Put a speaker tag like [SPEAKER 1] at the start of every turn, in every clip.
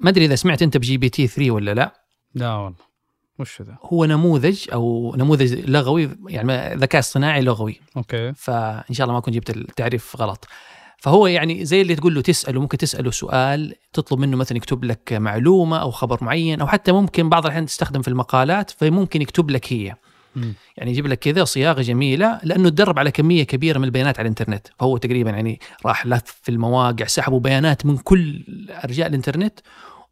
[SPEAKER 1] ما أدري إذا سمعت أنت ب GPT 3 ولا لا.
[SPEAKER 2] لا والله. وش ذا؟
[SPEAKER 1] هو نموذج أو نموذج لغوي يعني ذكاء اصطناعي لغوي.
[SPEAKER 2] أوكي.
[SPEAKER 1] فإن شاء الله ما أكون جبت التعريف غلط. فهو يعني زي اللي تقول له تسأله ممكن تسأله سؤال تطلب منه مثلا يكتب لك معلومة أو خبر معين أو حتى ممكن بعض الأحيان تستخدم في المقالات فممكن يكتب لك هي.
[SPEAKER 2] مم.
[SPEAKER 1] يعني يجيب لك كذا صياغة جميلة لأنه تدرب على كمية كبيرة من البيانات على الإنترنت. فهو تقريبا يعني راح لف في المواقع سحبوا بيانات من كل أرجاء الإنترنت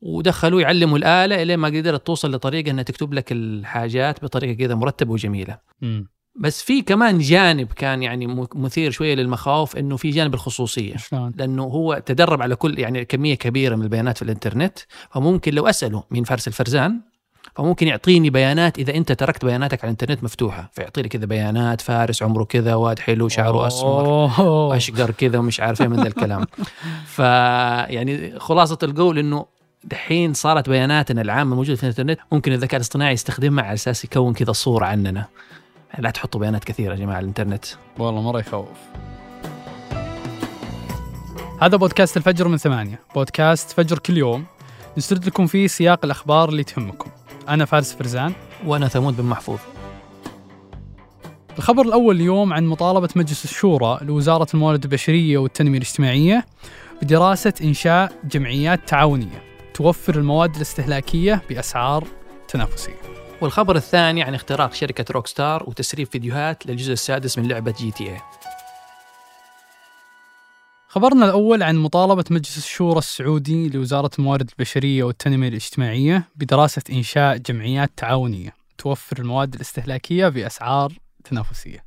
[SPEAKER 1] ودخلوا يعلموا الآلة الين ما قدرت توصل لطريقة إنها تكتب لك الحاجات بطريقة كذا مرتبة وجميلة
[SPEAKER 2] مم.
[SPEAKER 1] بس في كمان جانب كان يعني م- مثير شوية للمخاوف إنه في جانب الخصوصية
[SPEAKER 2] شلون؟
[SPEAKER 1] لأنه هو تدرب على كل يعني كمية كبيرة من البيانات في الإنترنت فممكن لو أسأله مين فارس الفرزان فممكن يعطيني بيانات إذا أنت تركت بياناتك على الإنترنت مفتوحة فيعطي لي كذا بيانات فارس عمره كذا واد حلو شعره أسمر
[SPEAKER 2] أوه.
[SPEAKER 1] واشقر كذا ومش عارف إيه من ذا الكلام فيعني خلاصة القول إنه دحين صارت بياناتنا العامة موجودة في الإنترنت ممكن الذكاء الاصطناعي يستخدمها على أساس يكون كذا صورة عننا. لا تحطوا بيانات كثيرة يا جماعة على الإنترنت.
[SPEAKER 2] والله مرة يخوف. هذا بودكاست الفجر من ثمانية. بودكاست فجر كل يوم. نسرد لكم فيه سياق الأخبار اللي تهمكم. أنا فارس فرزان.
[SPEAKER 1] وأنا ثمود بن محفوظ.
[SPEAKER 2] الخبر الأول اليوم عن مطالبة مجلس الشورى لوزارة الموارد البشرية والتنمية الاجتماعية بدراسة إنشاء جمعيات تعاونية. توفر المواد الاستهلاكية بأسعار تنافسية
[SPEAKER 1] والخبر الثاني عن اختراق شركة روك ستار وتسريب فيديوهات للجزء السادس من لعبة GTA
[SPEAKER 2] خبرنا الأول عن مطالبة مجلس الشورى السعودي لوزارة الموارد البشرية والتنمية الاجتماعية بدراسة إنشاء جمعيات تعاونية توفر المواد الاستهلاكية بأسعار تنافسية.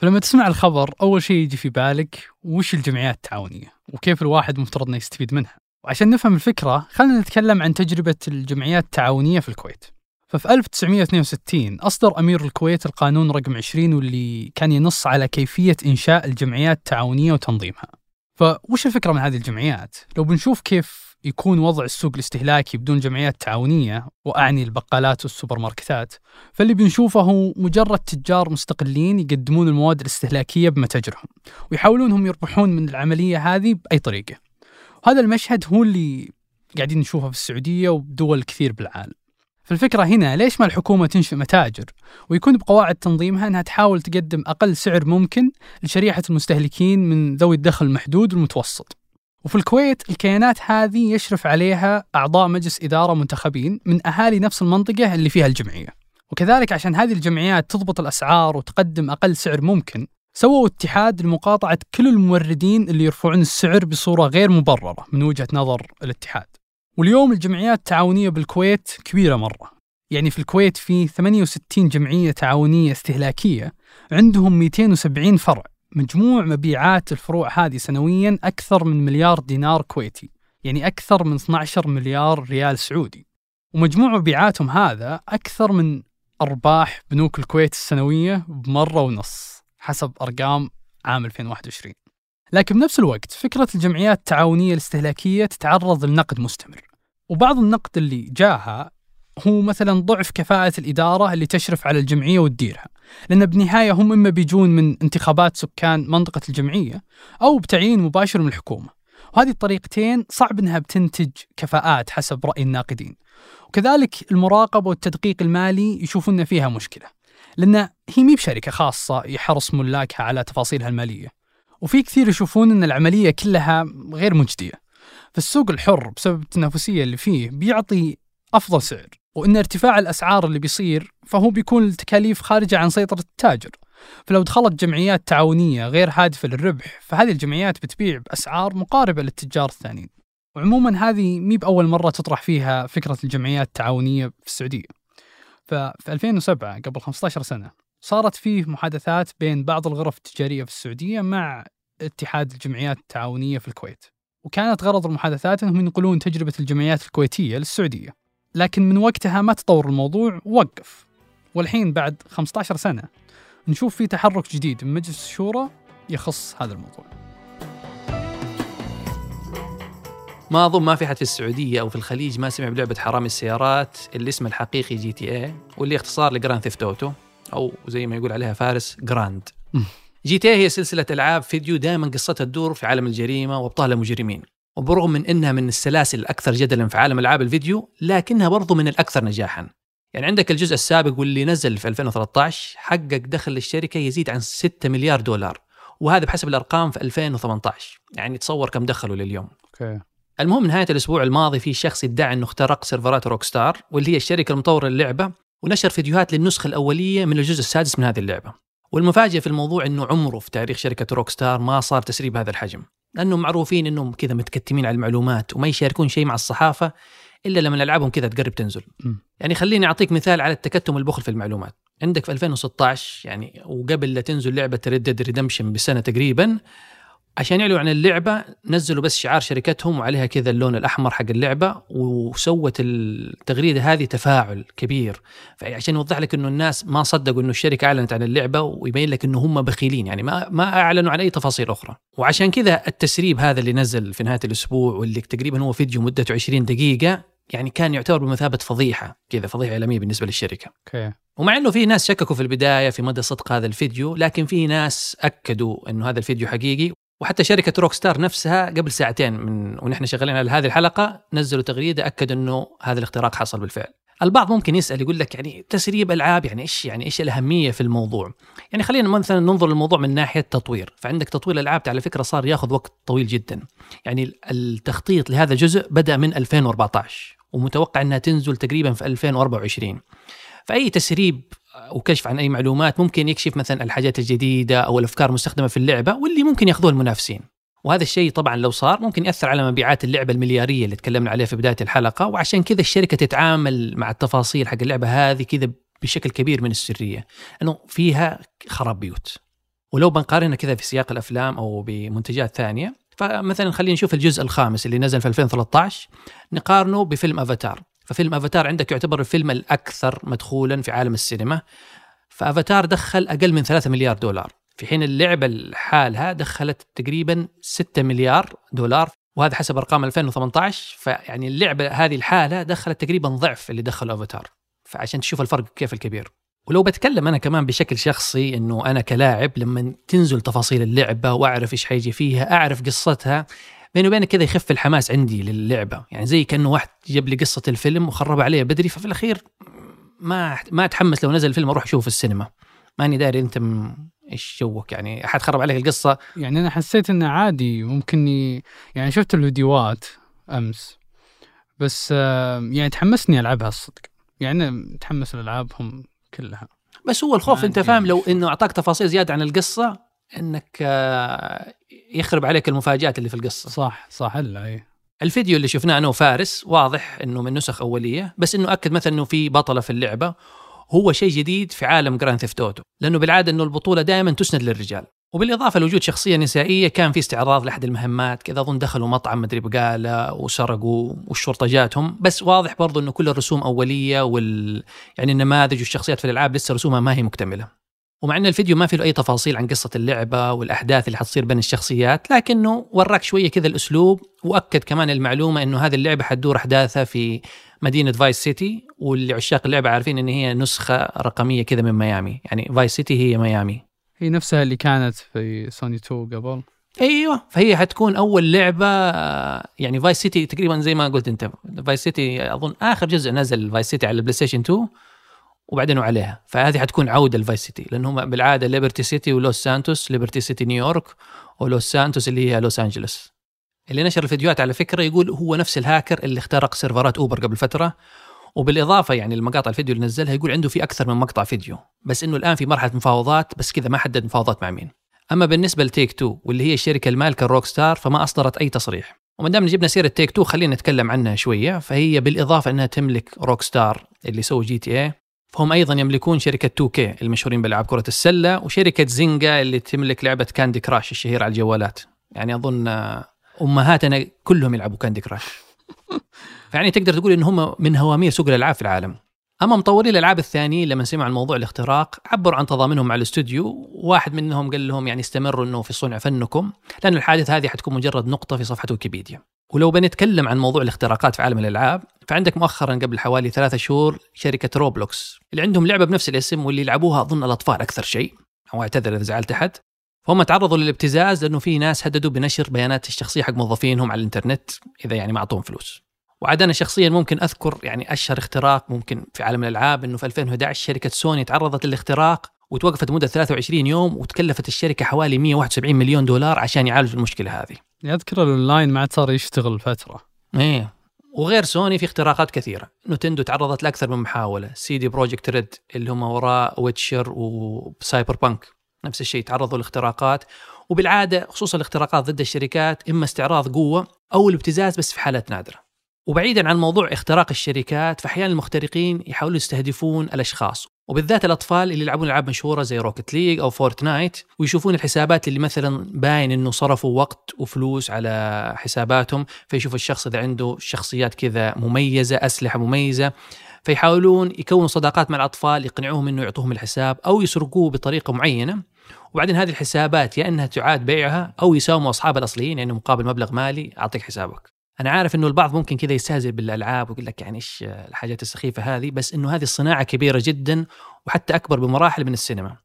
[SPEAKER 2] فلما تسمع الخبر أول شيء يجي في بالك وش الجمعيات التعاونية وكيف الواحد مفترض أنه يستفيد منها. وعشان نفهم الفكرة خلينا نتكلم عن تجربة الجمعيات التعاونية في الكويت. ففي 1962 أصدر أمير الكويت القانون رقم 20 واللي كان ينص على كيفية إنشاء الجمعيات التعاونية وتنظيمها. فوش الفكرة من هذه الجمعيات؟ لو بنشوف كيف يكون وضع السوق الاستهلاكي بدون جمعيات تعاونية وأعني البقالات والسوبر ماركتات فاللي بنشوفه هو مجرد تجار مستقلين يقدمون المواد الاستهلاكية بمتاجرهم ويحاولون هم يربحون من العملية هذه بأي طريقة وهذا المشهد هو اللي قاعدين نشوفه في السعودية وبدول كثير بالعالم. فالفكرة هنا ليش ما الحكومة تنشئ متاجر ويكون بقواعد تنظيمها أنها تحاول تقدم أقل سعر ممكن لشريحة المستهلكين من ذوي الدخل المحدود والمتوسط؟ وفي الكويت الكيانات هذه يشرف عليها أعضاء مجلس إدارة منتخبين من أهالي نفس المنطقة اللي فيها الجمعية. وكذلك عشان هذه الجمعيات تضبط الأسعار وتقدم أقل سعر ممكن سووا اتحاد لمقاطعة كل الموردين اللي يرفعون السعر بصورة غير مبررة من وجهة نظر الاتحاد. واليوم الجمعيات التعاونية بالكويت كبيرة مرة. يعني في الكويت في 68 جمعية تعاونية استهلاكية عندهم 270 فرع. مجموع مبيعات الفروع هذه سنويا أكثر من مليار دينار كويتي يعني أكثر من 12 مليار ريال سعودي. ومجموع مبيعاتهم هذا أكثر من أرباح بنوك الكويت السنوية بمرة ونص. حسب أرقام عام 2021 لكن بنفس الوقت فكرة الجمعيات التعاونية الاستهلاكية تتعرض لنقد مستمر. وبعض النقد اللي جاها هو مثلا ضعف كفاءة الإدارة اللي تشرف على الجمعية وتديرها. لأن بالنهاية هم إما بيجون من انتخابات سكان منطقة الجمعية أو بتعيين مباشر من الحكومة. وهذه الطريقتين صعب أنها بتنتج كفاءات حسب رأي الناقدين. وكذلك المراقبة والتدقيق المالي يشوفون فيها مشكلة. لأن هي مي بشركة خاصة يحرص ملاكها على تفاصيلها المالية. وفي كثير يشوفون أن العملية كلها غير مجدية. فالسوق الحر بسبب التنافسية اللي فيه بيعطي أفضل سعر وأن ارتفاع الأسعار اللي بيصير فهو بيكون التكاليف خارجة عن سيطرة التاجر. فلو دخلت جمعيات تعاونية غير هادفة للربح فهذه الجمعيات بتبيع بأسعار مقاربة للتجار الثانيين. وعموما هذه مي بأول مرة تطرح فيها فكرة الجمعيات التعاونية في السعودية. ففي 2007 قبل 15 سنة صارت فيه محادثات بين بعض الغرف التجارية في السعودية مع اتحاد الجمعيات التعاونية في الكويت. وكانت غرض المحادثات أنهم ينقلون تجربة الجمعيات الكويتية للسعودية. لكن من وقتها ما تطور الموضوع ووقف والحين بعد 15 سنة نشوف في تحرك جديد من مجلس الشورى يخص هذا الموضوع.
[SPEAKER 1] ما أظن ما في حد في السعودية أو في الخليج ما سمع بلعبة حرامي السيارات اللي اسمها الحقيقي GTA واللي اختصار ل Grand Theft Auto أو زي ما يقول عليها فارس Grand. GTA هي سلسلة ألعاب فيديو دائما قصتها تدور في عالم الجريمة وأبطالها مجرمين. وبرغم من إنها من السلاسل الأكثر جدلا في عالم ألعاب الفيديو لكنها برضو من الأكثر نجاحا. يعني عندك الجزء السابق واللي نزل في 2013 حقق دخل للشركه يزيد عن 6 مليار دولار وهذا بحسب الأرقام في 2018 يعني تصور كم دخلوا لليوم.
[SPEAKER 2] أوكي.
[SPEAKER 1] المهم نهاية الأسبوع الماضي في شخص ادعى إنه اخترق سيرفرات روك ستار واللي هي الشركة المطورة للعبة ونشر فيديوهات للنسخة الأولية من الجزء السادس من هذه اللعبة. والمفاجئ في الموضوع إنه عمره في تاريخ شركة روك ستار ما صار تسريب هذا الحجم لانهم معروفين إنهم كذا متكتمين على المعلومات وما يشاركون شيء مع الصحافة إلا لما العابهم كذا تقرب تنزل.
[SPEAKER 2] م.
[SPEAKER 1] يعني خليني أعطيك مثال على التكتم والبخل في المعلومات. عندك في 2016 يعني وقبل لا تنزل لعبة Red Dead Redemption بسنة تقريبا عشان يعلنوا عن اللعبة نزلوا بس شعار شركتهم وعليها كذا اللون الأحمر حق اللعبة وسوت التغريدة هذه تفاعل كبير. عشان يوضح لك إنه الناس ما صدقوا إنه الشركة أعلنت عن اللعبة ويبين لك إنه هم بخيلين يعني ما ما أعلنوا عن أي تفاصيل أخرى. وعشان كذا التسريب هذا اللي نزل في نهاية الأسبوع واللي تقريبا هو فيديو مدته 20 دقيقة يعني كان يعتبر بمثابة فضيحة كذا فضيحة إعلامية بالنسبة للشركة.
[SPEAKER 2] أوكي.
[SPEAKER 1] ومع إنه في ناس شككوا في البداية في مدى صدق هذا الفيديو لكن في ناس أكدوا إنه هذا الفيديو حقيقي. وحتى شركة روك ستار نفسها قبل ساعتين من ونحن شغالين على هذه الحلقة نزلوا تغريدة أكد إنه هذا الاختراق حصل بالفعل. البعض ممكن يسأل يقول لك يعني تسريب ألعاب يعني إيش يعني إيش الأهمية في الموضوع؟ يعني خلينا مثلا ننظر للموضوع من ناحية تطوير، فعندك تطوير الألعاب على فكرة صار ياخذ وقت طويل جدا. يعني التخطيط لهذا الجزء بدأ من 2014 ومتوقع إنها تنزل تقريبا في 2024. فأي تسريب وكشف عن أي معلومات ممكن يكشف مثلا الحاجات الجديدة أو الأفكار المستخدمة في اللعبة واللي ممكن ياخذوها المنافسين. وهذا الشيء طبعا لو صار ممكن يأثر على مبيعات اللعبة المليارية اللي تكلمنا عليها في بداية الحلقة وعشان كذا الشركة تتعامل مع التفاصيل حق اللعبة هذه كذا بشكل كبير من السرية إنه فيها خراب بيوت. ولو بنقارنها كذا في سياق الأفلام أو بمنتجات ثانية فمثلا خلينا نشوف الجزء الخامس اللي نزل في 2013 نقارنه بفيلم أفاتار ففيلم افاتار عندك يعتبر الفيلم الأكثر مدخولا في عالم السينما. فافاتار دخل أقل من 3 مليار دولار. في حين اللعبه لحالها دخلت تقريبا 6 مليار دولار وهذا حسب أرقام 2018 فيعني اللعبه هذه الحالة دخلت تقريبا ضعف اللي دخل افاتار فعشان تشوف الفرق كيف الكبير. ولو بتكلم أنا كمان بشكل شخصي إنه أنا كلاعب لما تنزل تفاصيل اللعبة وأعرف إيش حيجي فيها أعرف قصتها بيني وبينك كذا يخف الحماس عندي للعبة. يعني زي كأنه واحد جاب لي قصة الفيلم وخرب عليها بدري ففي الأخير ما ما أتحمس لو نزل الفيلم أروح أشوفه في السينما. ماني داري أنت م... إيش جوك؟ يعني أحد خرب عليك القصة؟
[SPEAKER 2] يعني أنا حسيت إنه عادي ممكن ي... يعني شفت الفيديوهات أمس بس يعني تحمسني ألعبها الصدق. يعني متحمس لألعابهم كلها.
[SPEAKER 1] بس هو الخوف أنت فاهم لو إنه أعطاك تفاصيل زيادة عن القصة انك آه، يخرب عليك المفاجآت اللي في القصة.
[SPEAKER 2] صح صح الا اي
[SPEAKER 1] الفيديو اللي شفناه أنا وفارس واضح إنه من نسخ أولية بس إنه أكد مثلا إنه في بطلة في اللعبة هو شيء جديد في عالم Grand Theft Auto لأنه بالعادة إنه البطولة دائما تسند للرجال. وبالإضافة لوجود شخصية نسائية كان في استعراض لأحد المهمات كذا أظن دخلوا مطعم مدري بقالة وسرقوا والشرطة جاتهم. بس واضح برضو إنه كل الرسوم أولية وال يعني النماذج والشخصيات في الألعاب لسه رسومها ما هي مكتملة. ومع إن الفيديو ما فيه أي تفاصيل عن قصة اللعبة والأحداث اللي حتصير بين الشخصيات لكنه وراك شوية كذا الأسلوب وأكد كمان المعلومة إنه هذه اللعبة حتدور أحداثها في مدينة Vice City واللي عشاق اللعبة عارفين إن هي نسخة رقمية كذا من ميامي. يعني Vice City هي ميامي.
[SPEAKER 2] هي نفسها اللي كانت في سوني 2 قبل.
[SPEAKER 1] أيوه فهي حتكون أول لعبة يعني Vice City تقريبا زي ما قلت أنت. Vice City أظن آخر جزء نزل Vice City على ال PlayStation 2 وبعدين وعليها فهذه حتكون عودة ل Vice City لانهم بالعادة Liberty City ولوس سانتوس Liberty City نيويورك ولوس سانتوس اللي هي لوس أنجلوس. اللي نشر الفيديوهات على فكرة يقول هو نفس الهاكر اللي اخترق سيرفرات أوبر قبل فترة. وبالإضافة يعني المقاطع الفيديو اللي نزلها يقول عنده في أكثر من مقطع فيديو بس إنه الآن في مرحلة مفاوضات بس كذا ما حدد مفاوضات مع مين. أما بالنسبة لتيك تو واللي هي الشركة المالكة لروك ستار فما أصدرت أي تصريح. وما دام جبنا سيرة تيك تو خلينا نتكلم عنها شوية. فهي بالإضافة إنها تملك روك ستار اللي سوى GTA فهم أيضا يملكون شركة 2K المشهورين بألعاب كرة السلة وشركة زينجا اللي تملك لعبة كاندي كراش الشهيرة على الجوالات. يعني أظن أمهاتنا كلهم يلعبوا كاندي كراش فيعني تقدر تقول إن هم من هوامير سوق الألعاب في العالم. أما مطوري الألعاب الثانيين لما سمعوا عن موضوع الاختراق عبروا عن تضامنهم مع الاستوديو. واحد منهم قال لهم يعني استمروا إنه في صنع فنكم لأن الحادثة هذه حتكون مجرد نقطة في صفحة ويكيبيديا. ولو بنتكلم عن موضوع الاختراقات في عالم الألعاب فعندك مؤخرا قبل حوالي ثلاثة شهور شركة روبلوكس اللي عندهم لعبة بنفس الاسم واللي يلعبوها أظن الأطفال أكثر شيء أو أعتذر إذا زعلت أحد فهم تعرضوا للابتزاز لأنه في ناس هددوا بنشر بيانات الشخصية حق موظفينهم على الإنترنت إذا يعني ما أعطوهم فلوس. وعاد أنا شخصيا ممكن أذكر يعني أشهر اختراق ممكن في عالم الألعاب إنه في 2011 شركة سوني تعرضت للاختراق وتوقفت لمده 23 يوم وتكلفت الشركة حوالي 171 مليون دولار عشان يعالجوا المشكلة هذه.
[SPEAKER 2] أذكر الأونلاين ما عاد صار يشتغل فترة.
[SPEAKER 1] إيه وغير سوني في اختراقات كثيرة، نينتندو تعرضت لأكثر من محاولة، CD Projekt Red اللي هم وراء Witcher و Cyberpunk نفس الشيء تعرضوا لاختراقات وبالعادة خصوصا الاختراقات ضد الشركات إما استعراض قوة أو الابتزاز بس في حالات نادرة. وبعيدا عن موضوع اختراق الشركات فاحيانا المخترقين يحاولون يستهدفون الأشخاص. وبالذات الأطفال اللي يلعبون ألعاب مشهورة زي Rocket League أو Fortnite ويشوفون الحسابات اللي مثلا باين إنه صرفوا وقت وفلوس على حساباتهم فيشوف الشخص إذا عنده شخصيات كذا مميزة أسلحة مميزة فيحاولون يكونوا صداقات مع الأطفال يقنعوهم إنه يعطوهم الحساب أو يسرقوه بطريقة معينة. وبعدين هذه الحسابات يا إنها تعاد بيعها أو يساوموا أصحاب الأصليين يعني مقابل مبلغ مالي أعطيك حسابك. أنا عارف إنه البعض ممكن كذا يستهزئ بالألعاب ويقول لك يعني إيش الحاجات السخيفة هذه بس إنه هذه الصناعة كبيرة جدا وحتى أكبر بمراحل من السينما.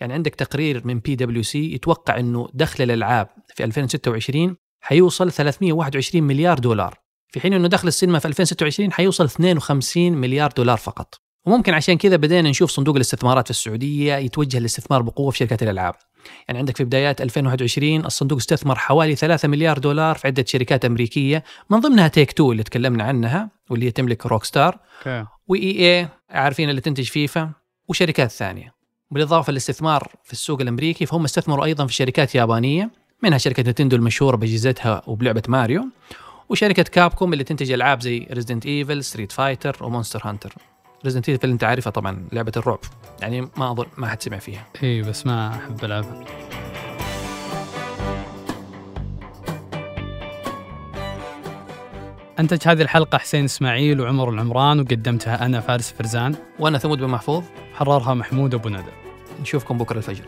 [SPEAKER 1] يعني عندك تقرير من بي دبليو سي يتوقع إنه دخل الألعاب في 2026 حيوصل 321 مليار دولار. في حين إنه دخل السينما في 2026 حيوصل 52 مليار دولار فقط. وممكن عشان كذا بدينا نشوف صندوق الاستثمارات في السعودية يتوجه للاستثمار بقوة في شركات الألعاب. يعني عندك في بدايات 2021 الصندوق استثمر حوالي 3 مليار دولار في عدة شركات أمريكية من ضمنها Take-Two اللي تكلمنا عنها واللي هي تملك Rockstar
[SPEAKER 2] okay
[SPEAKER 1] و EA عارفين اللي تنتج فيفا وشركات ثانية. بالإضافة للاستثمار في السوق الأمريكي فهم استثمروا أيضا في شركات يابانية منها شركة Nintendo المشهورة بأجهزتها وبلعبة ماريو وشركة Capcom اللي تنتج ألعاب زي Resident Evil Street Fighter و Monster Hunter Resident Evil انت عارفها طبعا لعبة الرعب. يعني ما اظن ما حد سمع فيها.
[SPEAKER 2] اي بس ما أحب ألعبها. أنتج هذه الحلقة حسين إسماعيل وعمر العمران وقدمتها أنا فارس فرزان.
[SPEAKER 1] وأنا ثمود بن محفوظ.
[SPEAKER 2] حررها محمود أبو ندى.
[SPEAKER 1] نشوفكم بكرة الفجر.